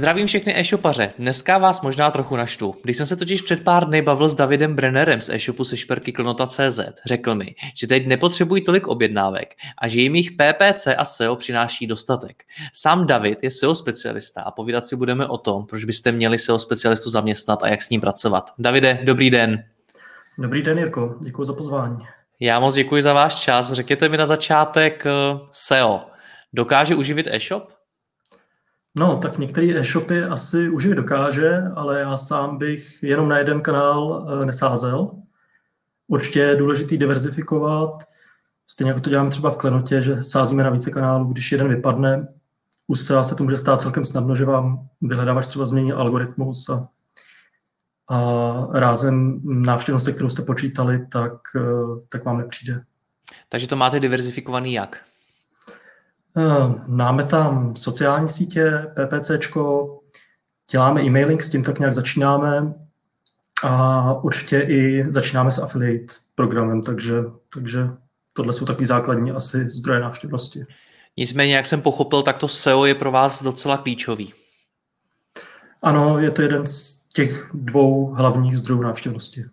Zdravím všechny e-shopaře. Dneska vás možná trochu naštvu. Když jsem se totiž před pár dny bavil s Davidem Brennerem z e-shopu se šperky klonota.cz, řekl mi, že teď nepotřebují tolik objednávek a že jim jich PPC a SEO přináší dostatek. Sám David je SEO specialista a povídat si budeme o tom, proč byste měli SEO specialistu zaměstnat a jak s ním pracovat. Davide, dobrý den. Dobrý den, Jirko. Děkuji za pozvání. Já moc děkuji za váš čas. Řekněte mi na začátek eh, SEO. Dokáže uživit e-shop? No, tak některé e-shopy asi už je dokáže, ale já sám bych jenom na jeden kanál eh, nesázel. Určitě je důležitý diverzifikovat, stejně jako to děláme třeba v Klenotě, že sázíme na více kanálů, když jeden vypadne, u SEA se to může stát celkem snadno, že vám vyhledávač třeba změní algoritmus a, a rázem návštěvnost, kterou jste počítali, tak, eh, tak vám nepřijde. Takže to máte diverzifikovaný jak? Eh, máme tam sociální sítě, PPCčko, děláme e-mailing, s tím tak nějak začínáme a určitě i začínáme s affiliate programem, takže, takže tohle jsou takový základní asi zdroje návštěvnosti. Nicméně, jak jsem pochopil, tak to SEO je pro vás docela klíčový. Ano, je to jeden z těch dvou hlavních zdrojů návštěvnosti.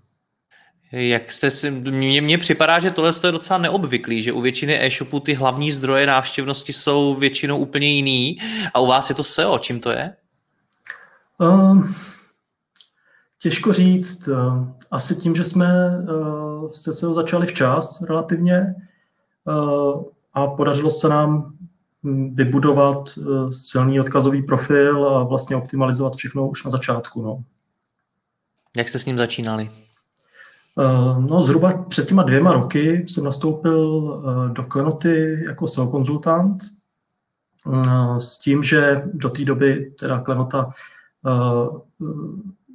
Jak jste si, mně, mně připadá, že tohle je docela neobvyklý, že u většiny e-shopů ty hlavní zdroje návštěvnosti jsou většinou úplně jiný a u vás je to SEO. Čím to je? Um, těžko říct. Asi tím, že jsme uh, se SEO začali včas relativně uh, a podařilo se nám hm, vybudovat uh, silný odkazový profil a vlastně optimalizovat všechno už na začátku. No. Jak jste s ním začínali? Eh, no, zhruba před těma dvěma roky jsem nastoupil eh, do Klenoty jako SEO konzultant eh, s tím, že do té doby teda Klenota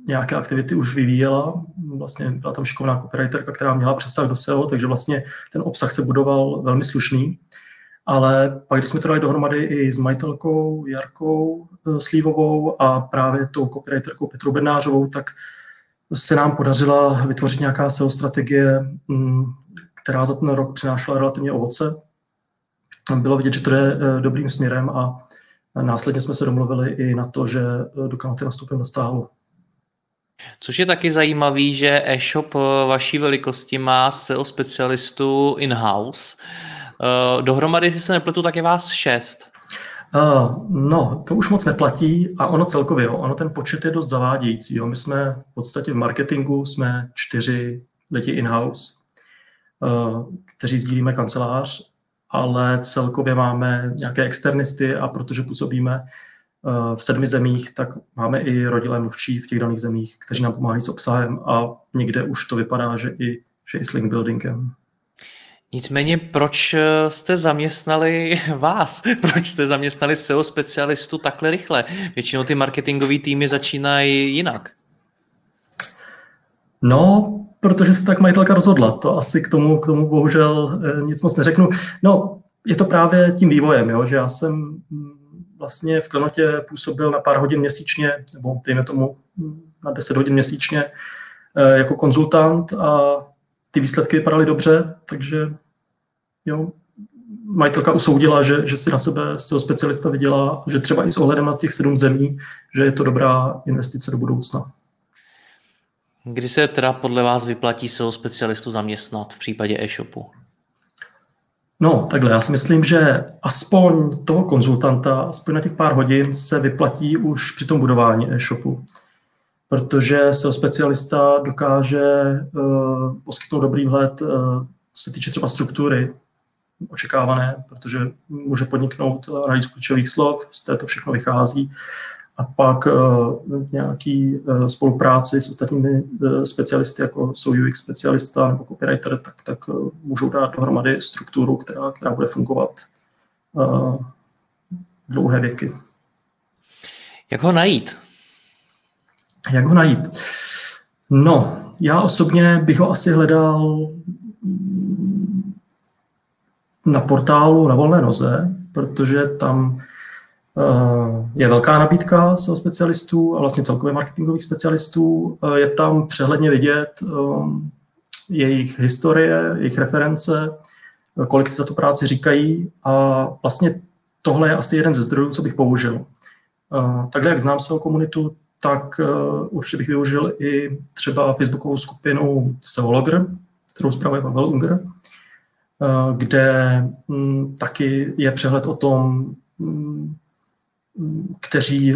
nějaké aktivity už vyvíjela. Vlastně byla tam šikovná copywriterka, která měla přesah do SEO, takže vlastně ten obsah se budoval velmi slušný. Ale pak, když jsme to dali dohromady i s majitelkou Jarkou Slívovou a právě tou copywriterkou Petrou Bednářovou, tak se nám podařila vytvořit nějaká SEO strategie, mm, která za ten rok přinášela relativně ovoce. Bylo vidět, že to je eh, dobrým směrem a následně jsme se domluvili i na to, že eh, do Kanaty nastupujeme na stálu. Což je taky zajímavý, že e-shop eh, vaší velikosti má SEO specialistu in-house. Dohromady, jestli se nepletu, tak je vás šest. Uh, no, to už moc neplatí a ono celkově, jo, ono ten počet je dost zavádějící. Jo. My jsme v podstatě v marketingu, jsme čtyři lidi in-house, uh, kteří sdílíme kancelář, ale celkově máme nějaké externisty a protože působíme uh, v sedmi zemích, tak máme i rodilé mluvčí v těch daných zemích, kteří nám pomáhají s obsahem a někde už to vypadá, že i, že i s link buildingem. Nicméně, proč eh, jste zaměstnali vás? Proč jste zaměstnali SEO specialistu takhle rychle? Většinou ty marketingové týmy začínají jinak. No, protože se tak majitelka rozhodla. To asi k tomu, k tomu bohužel eh, nic moc neřeknu. No, je to právě tím vývojem, jo, že já jsem mm, vlastně v Klenotě působil na pár hodin měsíčně, nebo dejme tomu mm, na 10 hodin měsíčně eh, jako konzultant a ty výsledky vypadaly dobře, takže jo, majitelka usoudila, že, že si na sebe SEO specialista vydělá, že třeba i s ohledem na těch sedm zemí, že je to dobrá investice do budoucna. Kdy se teda podle vás vyplatí SEO specialistu zaměstnat v případě e-shopu? No, takhle, já si myslím, že aspoň toho konzultanta, aspoň na těch pár hodin se vyplatí už při tom budování e-shopu. Protože SEO specialista dokáže uh, poskytnout dobrý vhled uh, co se týče třeba struktury, očekávané, protože může podniknout analýzu klíčových slov, z této všechno vychází a pak uh, nějaký spolupráci s ostatními specialisty, jako jsou UX specialista nebo copywriter, tak, tak můžou dát dohromady strukturu, která, která bude fungovat uh, dlouhé věky. Jak ho najít? Jak ho najít? No, já osobně bych ho asi hledal na portálu na volné noze, protože tam eh, je velká nabídka SEO specialistů a vlastně celkově marketingových specialistů. Eh, je tam přehledně vidět eh, jejich historie, jejich reference, kolik si za tu práci říkají a vlastně tohle je asi jeden ze zdrojů, co bych použil. Takhle, jak znám SEO komunitu, tak určitě bych využil i třeba facebookovou skupinu SEOlogger, kterou zpravuje Pavel Unger, Eh, kde mm, taky je přehled o tom, mm, kteří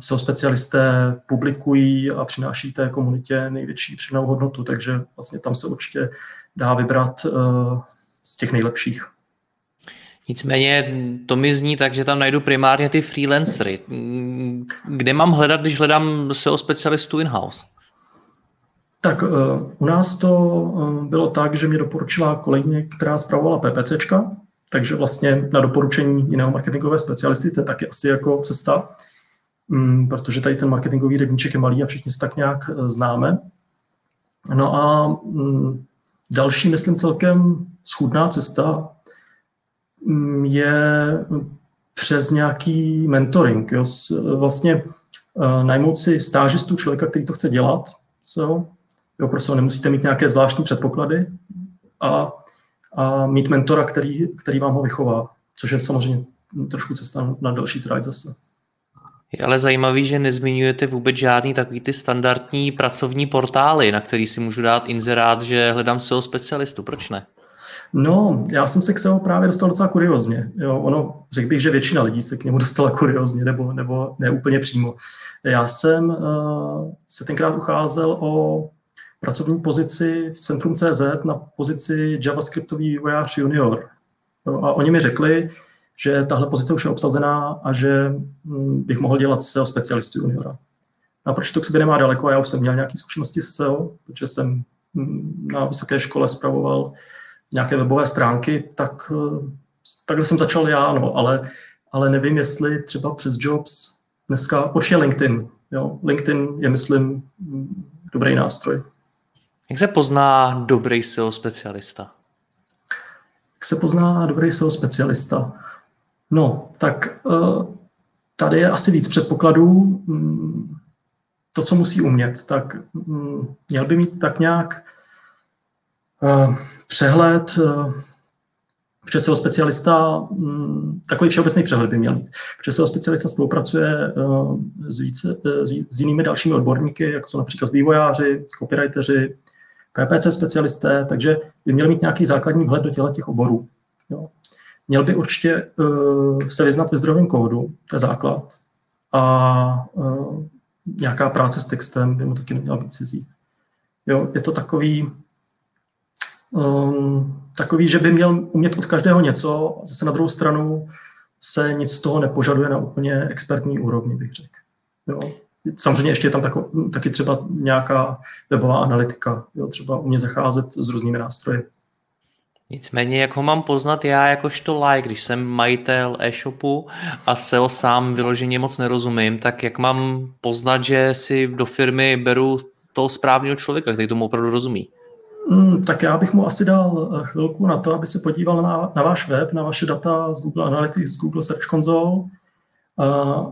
se specialisté publikují a přináší té komunitě největší přidanou hodnotu, takže vlastně tam se určitě dá vybrat eh, z těch nejlepších. Nicméně to mi zní tak, že tam najdu primárně ty freelancery. Kde mám hledat, když hledám SEO specialistu in-house? Tak uh, u nás to uh, bylo tak, že mě doporučila kolegyně, která zpravovala PPCčka, takže vlastně na doporučení jiného marketingové specialisty, to je taky asi jako cesta, um, protože tady ten marketingový rybníček je malý a všichni se tak nějak uh, známe. No a um, další, myslím, celkem schudná cesta je přes nějaký mentoring. Jo? Vlastně uh, najmout si stážistu člověka, který to chce dělat, so, Jo, prostě nemusíte mít nějaké zvláštní předpoklady a, a mít mentora, který, který vám ho vychová, což je samozřejmě trošku cesta na další trať zase. Je ale zajímavý, že nezmiňujete vůbec žádný takový ty standardní pracovní portály, na který si můžu dát inzerát, že hledám SEO specialistu. Proč ne? No, já jsem se k SEO právě dostal docela kuriozně. Jo, ono, řekl bych, že většina lidí se k němu dostala kuriozně, nebo, nebo ne úplně přímo. Já jsem uh, se tenkrát ucházel o pracovní pozici v Centrum CZ na pozici javascriptový vývojář junior. A oni mi řekli, že tahle pozice už je obsazená a že hm, bych mohl dělat SEO specialistu juniora. A proč to k sobě nemá daleko? Já už jsem měl nějaké zkušenosti s SEO, protože jsem hm, na vysoké škole zpravoval nějaké webové stránky, tak hm, takhle jsem začal já, no, ale, ale nevím, jestli třeba přes Jobs dneska, určitě LinkedIn. Jo? LinkedIn je, myslím, dobrý nástroj. Jak se pozná dobrý SEO specialista? Jak se pozná dobrý SEO specialista? No, tak eh, tady je asi víc předpokladů. Mm, to, co musí umět, tak mm, měl by mít tak nějak eh, přehled, eh, protože SEO specialista, mm, takový všeobecný přehled by měl mít, protože specialista spolupracuje s, více, s jinými dalšími odborníky, jako jsou například vývojáři, copywriteri, PPC specialisté, takže by měl mít nějaký základní vhled do těla těch oborů. Jo. Měl by určitě uh, se vyznat ve zdrojovém kódu, to je základ, a uh, nějaká práce s textem by mu taky neměla být cizí. Jo, je to takový, um, takový, že by měl umět od každého něco, a zase na druhou stranu se nic z toho nepožaduje na úplně expertní úrovni, bych řekl. Jo. Samozřejmě ještě je tam tako, taky třeba nějaká webová analytika, jo, třeba umět zacházet s různými nástroji. Nicméně, jak ho mám poznat já jakožto like, když jsem majitel e-shopu a SEO sám vyloženě moc nerozumím, tak jak mám poznat, že si do firmy beru toho správného člověka, který tomu opravdu rozumí? Hmm, tak já bych mu asi dal eh, chvilku na to, aby se podíval na, na váš web, na vaše data z Google Analytics, z Google Search Console,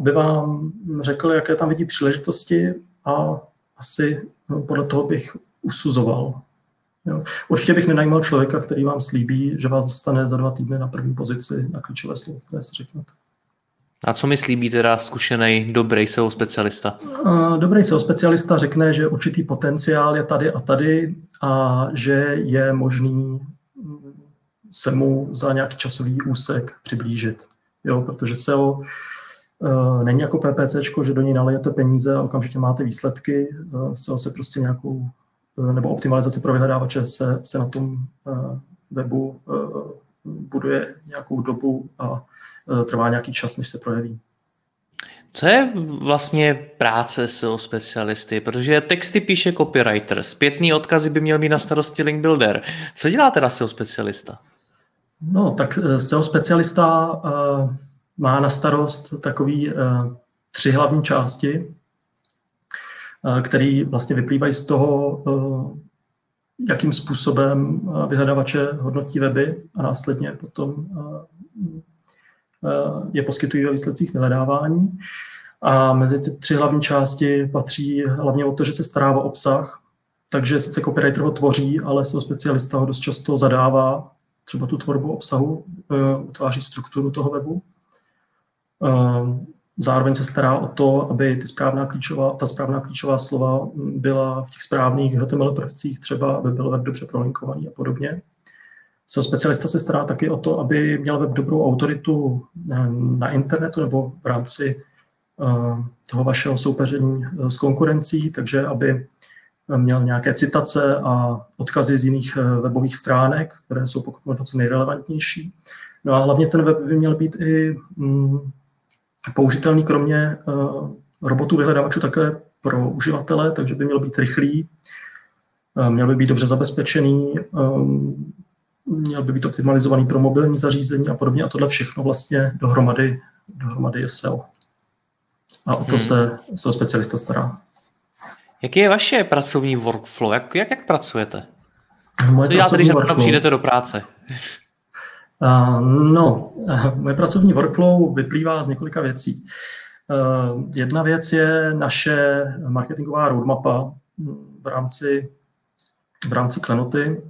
by vám řekl, jaké tam vidí příležitosti a asi no, podle toho bych usuzoval. Jo. Určitě bych nenajímal člověka, který vám slíbí, že vás dostane za dva týdny na první pozici na klíčové slovo, které si řeknete. A co mi slíbí teda zkušený dobrý SEO specialista? Dobrý SEO specialista řekne, že určitý potenciál je tady a tady a že je možný se mu za nějaký časový úsek přiblížit. Jo, protože SEO Uh, není jako PPC, že do ní nalijete peníze a okamžitě máte výsledky. Uh, se, se prostě nějakou, uh, nebo optimalizace pro vyhledávače se, se na tom webu buduje nějakou dobu a trvá nějaký čas, než se projeví. Co je vlastně práce SEO specialisty? Protože texty píše copywriter, zpětný odkazy by měl mít na starosti link builder. Co dělá teda SEO specialista? No, tak eh, SEO specialista uh, má na starost takový uh, tři hlavní části, uh, které vlastně vyplývají z toho, uh, jakým způsobem vyhledavače hodnotí weby a následně potom uh, je poskytují ve výsledcích vyhledávání. A mezi ty tři hlavní části patří hlavně o to, že se stará o obsah, takže sice copywriter ho tvoří, ale SEO specialista ho dost často zadává, třeba tu tvorbu obsahu, eh, utváří strukturu toho webu. Eh, zároveň se stará o to, aby ty správná klíčová, ta správná klíčová slova byla v těch správných HTML prvcích, třeba aby byl web dobře prolinkovaný a podobně. SEO specialista se stará taky o to, aby měl web dobrou autoritu eh, na internetu nebo v rámci Eh, toho vašeho soupeření eh, s konkurencí, takže aby měl nějaké citace a odkazy z jiných webových stránek, které jsou pokud možno co nejrelevantnější. No a hlavně ten web by měl být i mm, použitelný kromě robotů vyhledávačů také pro uživatele, takže by měl být rychlý, měl by být dobře zabezpečený, měl by být optimalizovaný pro mobilní zařízení a podobně. A tohle všechno vlastně dohromady, dohromady je SEO a o to hmm. se, se specialista stará. Jaký je vaše pracovní workflow? Jak, jak, jak pracujete? Moje Co děláte, když workflow... přijdete do práce? Uh, no, uh, moje pracovní workflow vyplývá z několika věcí. Uh, jedna věc je naše marketingová roadmapa v rámci, v rámci klenoty,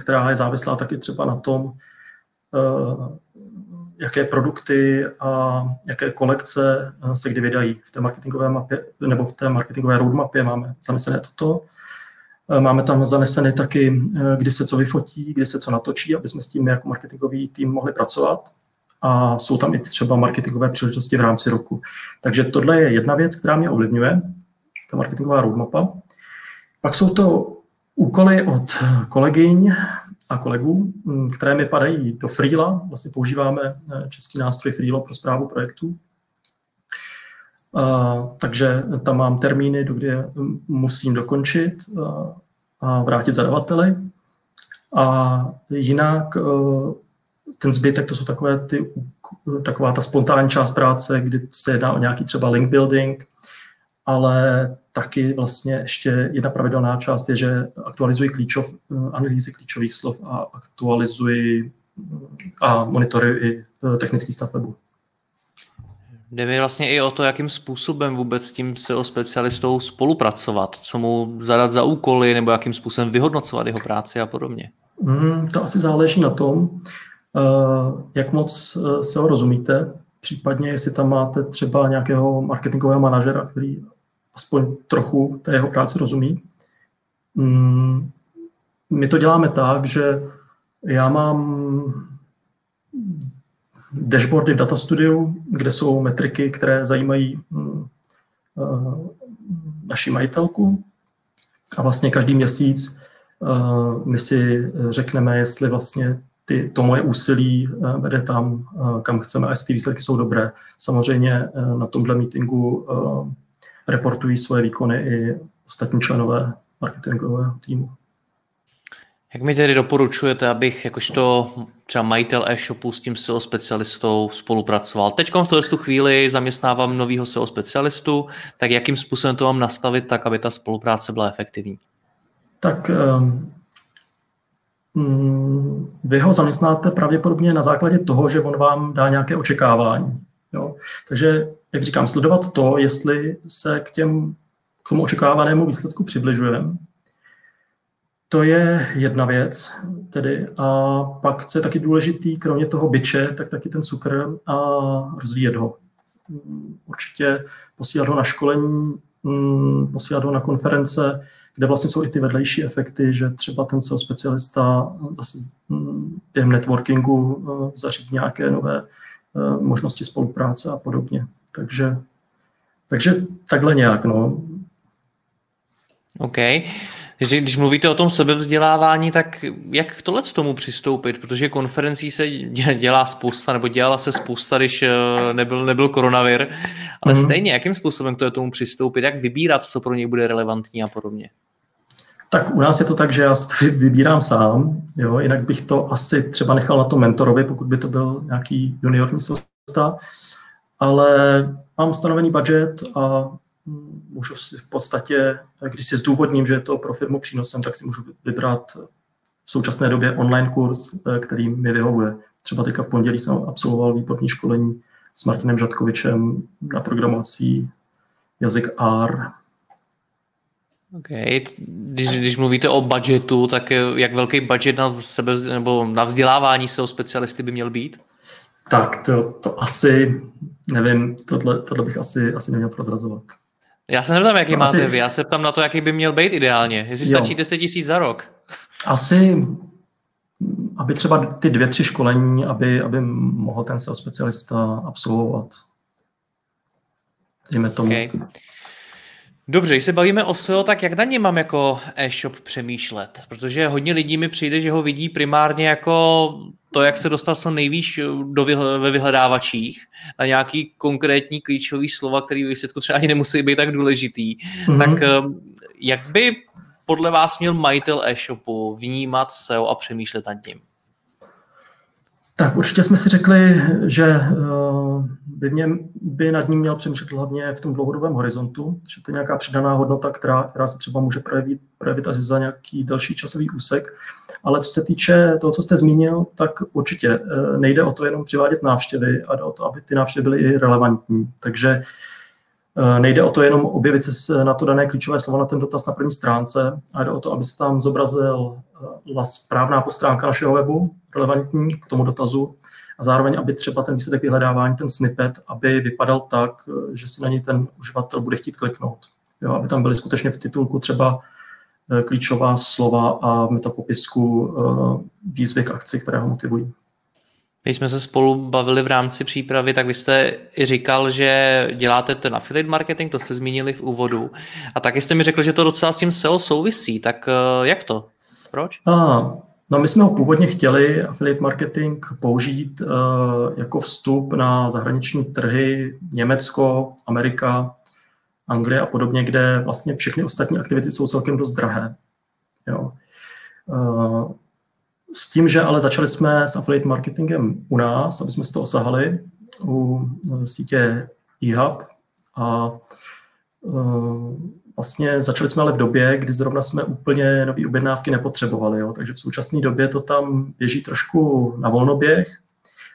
která je závislá taky třeba na tom, jaké produkty a jaké kolekce eh, se kdy vydají v té marketingové mapě, nebo v té marketingové roadmapě máme zanesené toto. Eh, máme tam zaneseny taky, eh, kdy se co vyfotí, kdy se co natočí, aby jsme s tím jako marketingový tým mohli pracovat. A jsou tam i třeba marketingové příležitosti v rámci roku. Takže tohle je jedna věc, která mě ovlivňuje, ta marketingová roadmapa. Pak jsou to úkoly od kolegyň, a kolegů, mm, které mi padají do Freela. Vlastně používáme eh, český nástroj Freelo pro zprávu projektů. takže tam mám termíny, do kdy musím dokončit a vrátit zadavateli. A jinak eh, ten zbytek, to jsou takové ty, taková ta spontánní část práce, kdy se jedná o nějaký třeba link building, ale taky vlastně ještě jedna pravidelná část je, že aktualizuji klíčov, eh, analýzy klíčových slov a aktualizuji eh, a monitoruji i eh, technický stav webu. Jde mi vlastně i o to, jakým způsobem vůbec s tím SEO specialistou spolupracovat, co mu zadat za úkoly, nebo jakým způsobem vyhodnocovat jeho práci a podobně. Mm, to asi záleží na tom, jak moc SEO rozumíte, případně jestli tam máte třeba nějakého marketingového manažera, který aspoň trochu té jeho práci rozumí. Mm, my to děláme tak, že já mám dashboardy v Data Studio, kde jsou metriky, které zajímají mm, eh, naši majitelku. A vlastně každý měsíc eh, my si řekneme, jestli vlastně ty, to moje úsilí eh, vede tam, kam chceme a jestli ty výsledky jsou dobré. Samozřejmě na tomhle meetingu reportují svoje výkony i ostatní členové marketingového týmu. Jak mi tedy doporučujete, abych jakožto třeba majitel e-shopu s tím SEO specialistou spolupracoval? Teď v této chvíli zaměstnávám nového SEO specialistu, tak jakým způsobem to mám nastavit tak, aby ta spolupráce byla efektivní? Tak um, vy ho zaměstnáte pravděpodobně na základě toho, že on vám dá nějaké očekávání. Jo? Takže jak říkám, sledovat to, jestli se k, těm, k tomu očekávanému výsledku přibližujeme. To je jedna věc, tedy a pak, co je taky důležitý, kromě toho byče, tak taky ten cukr a rozvíjet ho. Určitě posílat ho na školení, mm, posílat ho na konference, kde vlastně jsou i ty vedlejší efekty, že třeba ten SEO specialista zase mm, během networkingu eh, zařídí nějaké nové eh, možnosti spolupráce a podobně. Takže, takže takhle nějak, no. OK. Když, když mluvíte o tom sebevzdělávání, tak jak tohle k tomu přistoupit? Protože konferencí se dělá spousta, nebo dělala se spousta, když eh, nebyl, nebyl koronavir, ale mm. stejně, jakým způsobem to je tomu přistoupit, jak vybírat, co pro něj bude relevantní a podobně? Tak u nás je to tak, že já si vybírám sám, jo, jinak bych to asi třeba nechal na to mentorovi, pokud by to byl nějaký juniorní sosta, ale mám stanovený budget a můžu si v podstatě, když si zdůvodním, že je to pro firmu přínosem, tak si můžu vybrat v současné době online kurz, který mi vyhovuje. Třeba teďka v pondělí jsem absolvoval výborný školení s Martinem Žadkovičem na programovací jazyk R. Okay. Když, když mluvíte o budgetu, tak jak velký budget na sebe nebo na vzdělávání se o specialisty by měl být? Tak to, to asi, nevím, tohle, tohle bych asi, asi neměl prozrazovat. Já se neptám, jaký no, máte asi... vy, já se ptám na to, jaký by měl být ideálně. Jestli jo. stačí 10 tisíc za rok. Asi, aby třeba ty dvě, tři školení, aby, aby mohl ten SEO specialista absolvovat. Dejme tomu. Okay. Dobře, když se bavíme o SEO, tak jak na ně mám jako e-shop přemýšlet? Protože hodně lidí mi přijde, že ho vidí primárně jako to, jak se dostat co nejvíc do vyhl- ve vyhledávačích na nějaký konkrétní klíčový slova, který v výsledku třeba ani nemusí být tak důležitý. Mm-hmm. Tak ehm, jak by podle vás měl majitel e-shopu vnímat SEO a přemýšlet nad ním? Tak určitě jsme si řekli, že eh, by, mě, by nad ním měl přemýšlet hlavně v tom dlouhodobém horizontu, že to je nějaká přidaná hodnota, která, která se třeba může projevit, projevit až za nějaký další časový úsek. Ale co se týče toho, co jste zmínil, tak určitě eh, nejde o to jenom přivádět návštěvy, ale o to, aby ty návštěvy byly i relevantní. Takže Eh, nejde o to jenom objevit se na to dané klíčové slovo na ten dotaz na první stránce, ale jde o to, aby se tam zobrazila eh, správná postránka našeho webu, relevantní k tomu dotazu, a zároveň, aby třeba ten výsledek vyhledávání, ten snippet, aby vypadal tak, že si na něj ten uživatel bude chtít kliknout. Jo, aby tam byly skutečně v titulku třeba klíčová slova a v metapopisku výzvy k akci, které ho motivují. Když jsme se spolu bavili v rámci přípravy, tak vy jste i říkal, že děláte ten affiliate marketing, to jste zmínili v úvodu. A taky jste mi řekl, že to docela s tím SEO souvisí. Tak eh, jak to? Proč? A, no my jsme ho původně chtěli, affiliate marketing, použít uh, jako vstup na zahraniční trhy Německo, Amerika, Anglie a podobně, kde vlastně všechny ostatní aktivity jsou celkem dost drahé. Jo. Uh, s tím, že ale začali jsme s affiliate marketingem u nás, aby jsme z toho osahali u sítě eHub a uh, vlastně začali jsme ale v době, kdy zrovna jsme úplně nové objednávky nepotřebovali, jo? takže v současné době to tam běží trošku na volnoběh,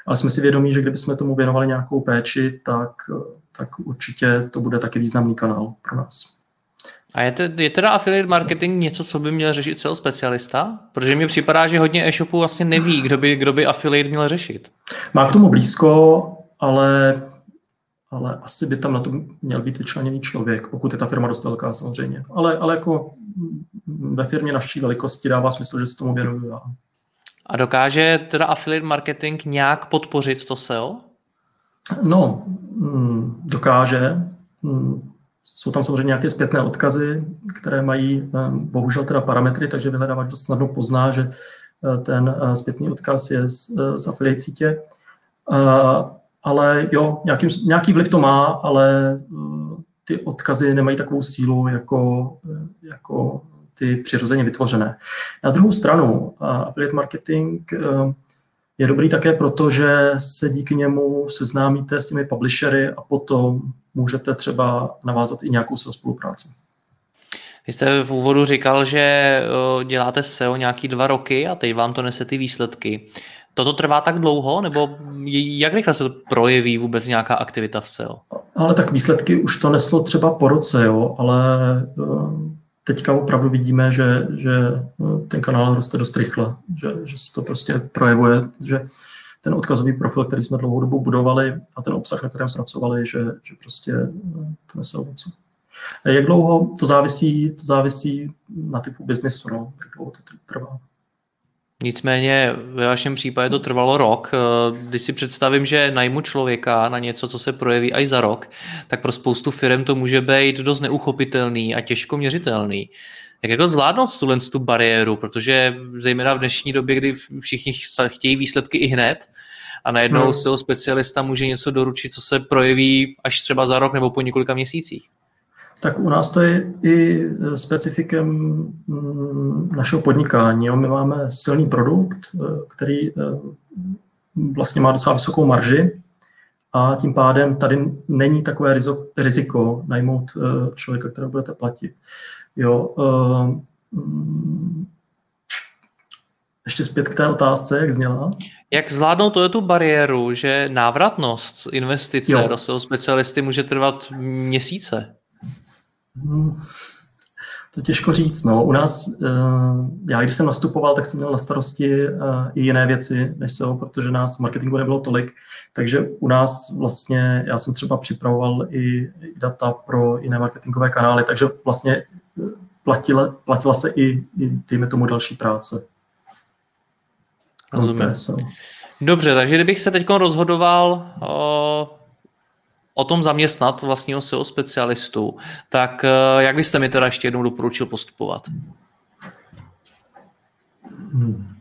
ale jsme si vědomí, že kdybychom tomu věnovali nějakou péči, tak, tak určitě to bude taky významný kanál pro nás. A je, te, je teda affiliate marketing něco, co by měl řešit celý specialista? Protože mi připadá, že hodně e-shopů vlastně neví, kdo by, kdo by affiliate měl řešit. Má k tomu blízko, ale, ale asi by tam na to měl být vyčleněný člověk, pokud je ta firma dost velká samozřejmě. Ale, ale jako ve firmě naší velikosti dává smysl, že se tomu věnuju já. A dokáže teda affiliate marketing nějak podpořit to SEO? No, mm, dokáže. Mm, jsou tam samozřejmě nějaké zpětné odkazy, které mají eh, bohužel teda parametry, takže vyhledávač dost snadno pozná, že eh, ten eh, zpětný odkaz je z, z affiliate sítě. Ale jo, nějaký, nějaký vliv to má, ale ty odkazy nemají takovou sílu jako, jako ty přirozeně vytvořené. Na druhou stranu, affiliate marketing je dobrý také proto, že se díky němu seznámíte s těmi publishery a potom můžete třeba navázat i nějakou svou spolupráci. Vy jste v úvodu říkal, že děláte SEO nějaký dva roky a teď vám to nese ty výsledky. Toto trvá tak dlouho, nebo jak rychle se to projeví vůbec nějaká aktivita v SEO? Ale tak výsledky už to neslo třeba po roce, jo, ale teďka opravdu vidíme, že, že ten kanál roste dost rychle, že, že se to prostě projevuje, že ten odkazový profil, který jsme dlouhou dobu budovali a ten obsah, na kterém jsme pracovali, že, že prostě eh, to nese ovoce. Jak dlouho to závisí, to závisí na typu biznesu, no, jak dlouho to trvá. Nicméně ve vašem případě to trvalo rok. Eh, když si představím, že najmu člověka na něco, co se projeví až za rok, tak pro spoustu firm to může být dost neuchopitelný a těžko měřitelný. Jak jako zvládnout tuhle tu bariéru, protože zejména v dnešní době, kdy všichni chtějí výsledky i hned, a najednou hmm. SEO specialista může něco doručit, co se projeví až třeba za rok nebo po několika měsících. Tak u nás to je i specifikem mm, našeho podnikání. My máme silný produkt, eh, který eh, vlastně má docela vysokou marži a tím pádem tady není takové riziko najmout člověka, kterého budete platit. Jo, mm, ještě zpět k té otázce, jak zněla. Jak zvládnout to je tu bariéru, že návratnost investice jo. do SEO specialisty může trvat měsíce? Hmm, to těžko říct. No. U nás, eh, já když jsem nastupoval, tak jsem měl na starosti eh, i jiné věci než SEO, protože nás v marketingu nebylo tolik. Takže u nás vlastně, já jsem třeba připravoval i data pro jiné marketingové kanály, takže vlastně eh, platila, platila se i, i dejme tomu, další práce. Rozumím. Dobře, takže kdybych se teď rozhodoval o, o tom zaměstnat vlastního SEO specialistu, tak eh, jak byste mi teda ještě jednou doporučil postupovat? Hmm.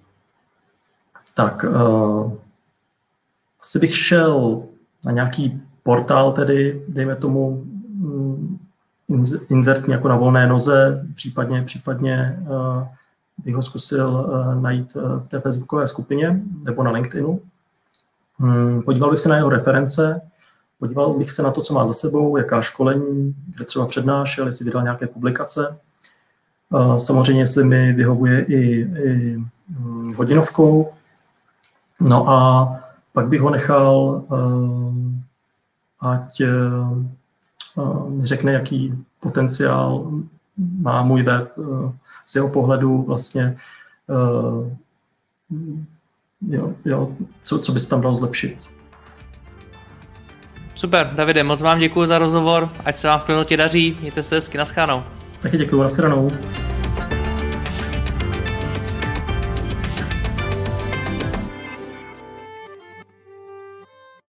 Tak, uh, asi bych šel na nějaký portál tedy, dejme tomu um, insert jako na volné noze, případně, případně uh, bych ho zkusil uh, najít uh, v té facebookové skupině nebo na LinkedInu. Hmm, podíval bych se na jeho reference, podíval bych se na to, co má za sebou, jaká školení, kde třeba přednášel, jestli vydal nějaké publikace. Uh, samozřejmě, jestli mi vyhovuje i, i um, hodinovkou. No a pak bych ho nechal, ať mi řekne, jaký potenciál má můj web, z jeho pohledu vlastně, jo, jo, co, co by se tam dalo zlepšit. Super, Davide, moc vám děkuji za rozhovor, ať se vám v klinotě daří, mějte se hezky, naschánou. Taky děkuji, naschledanou.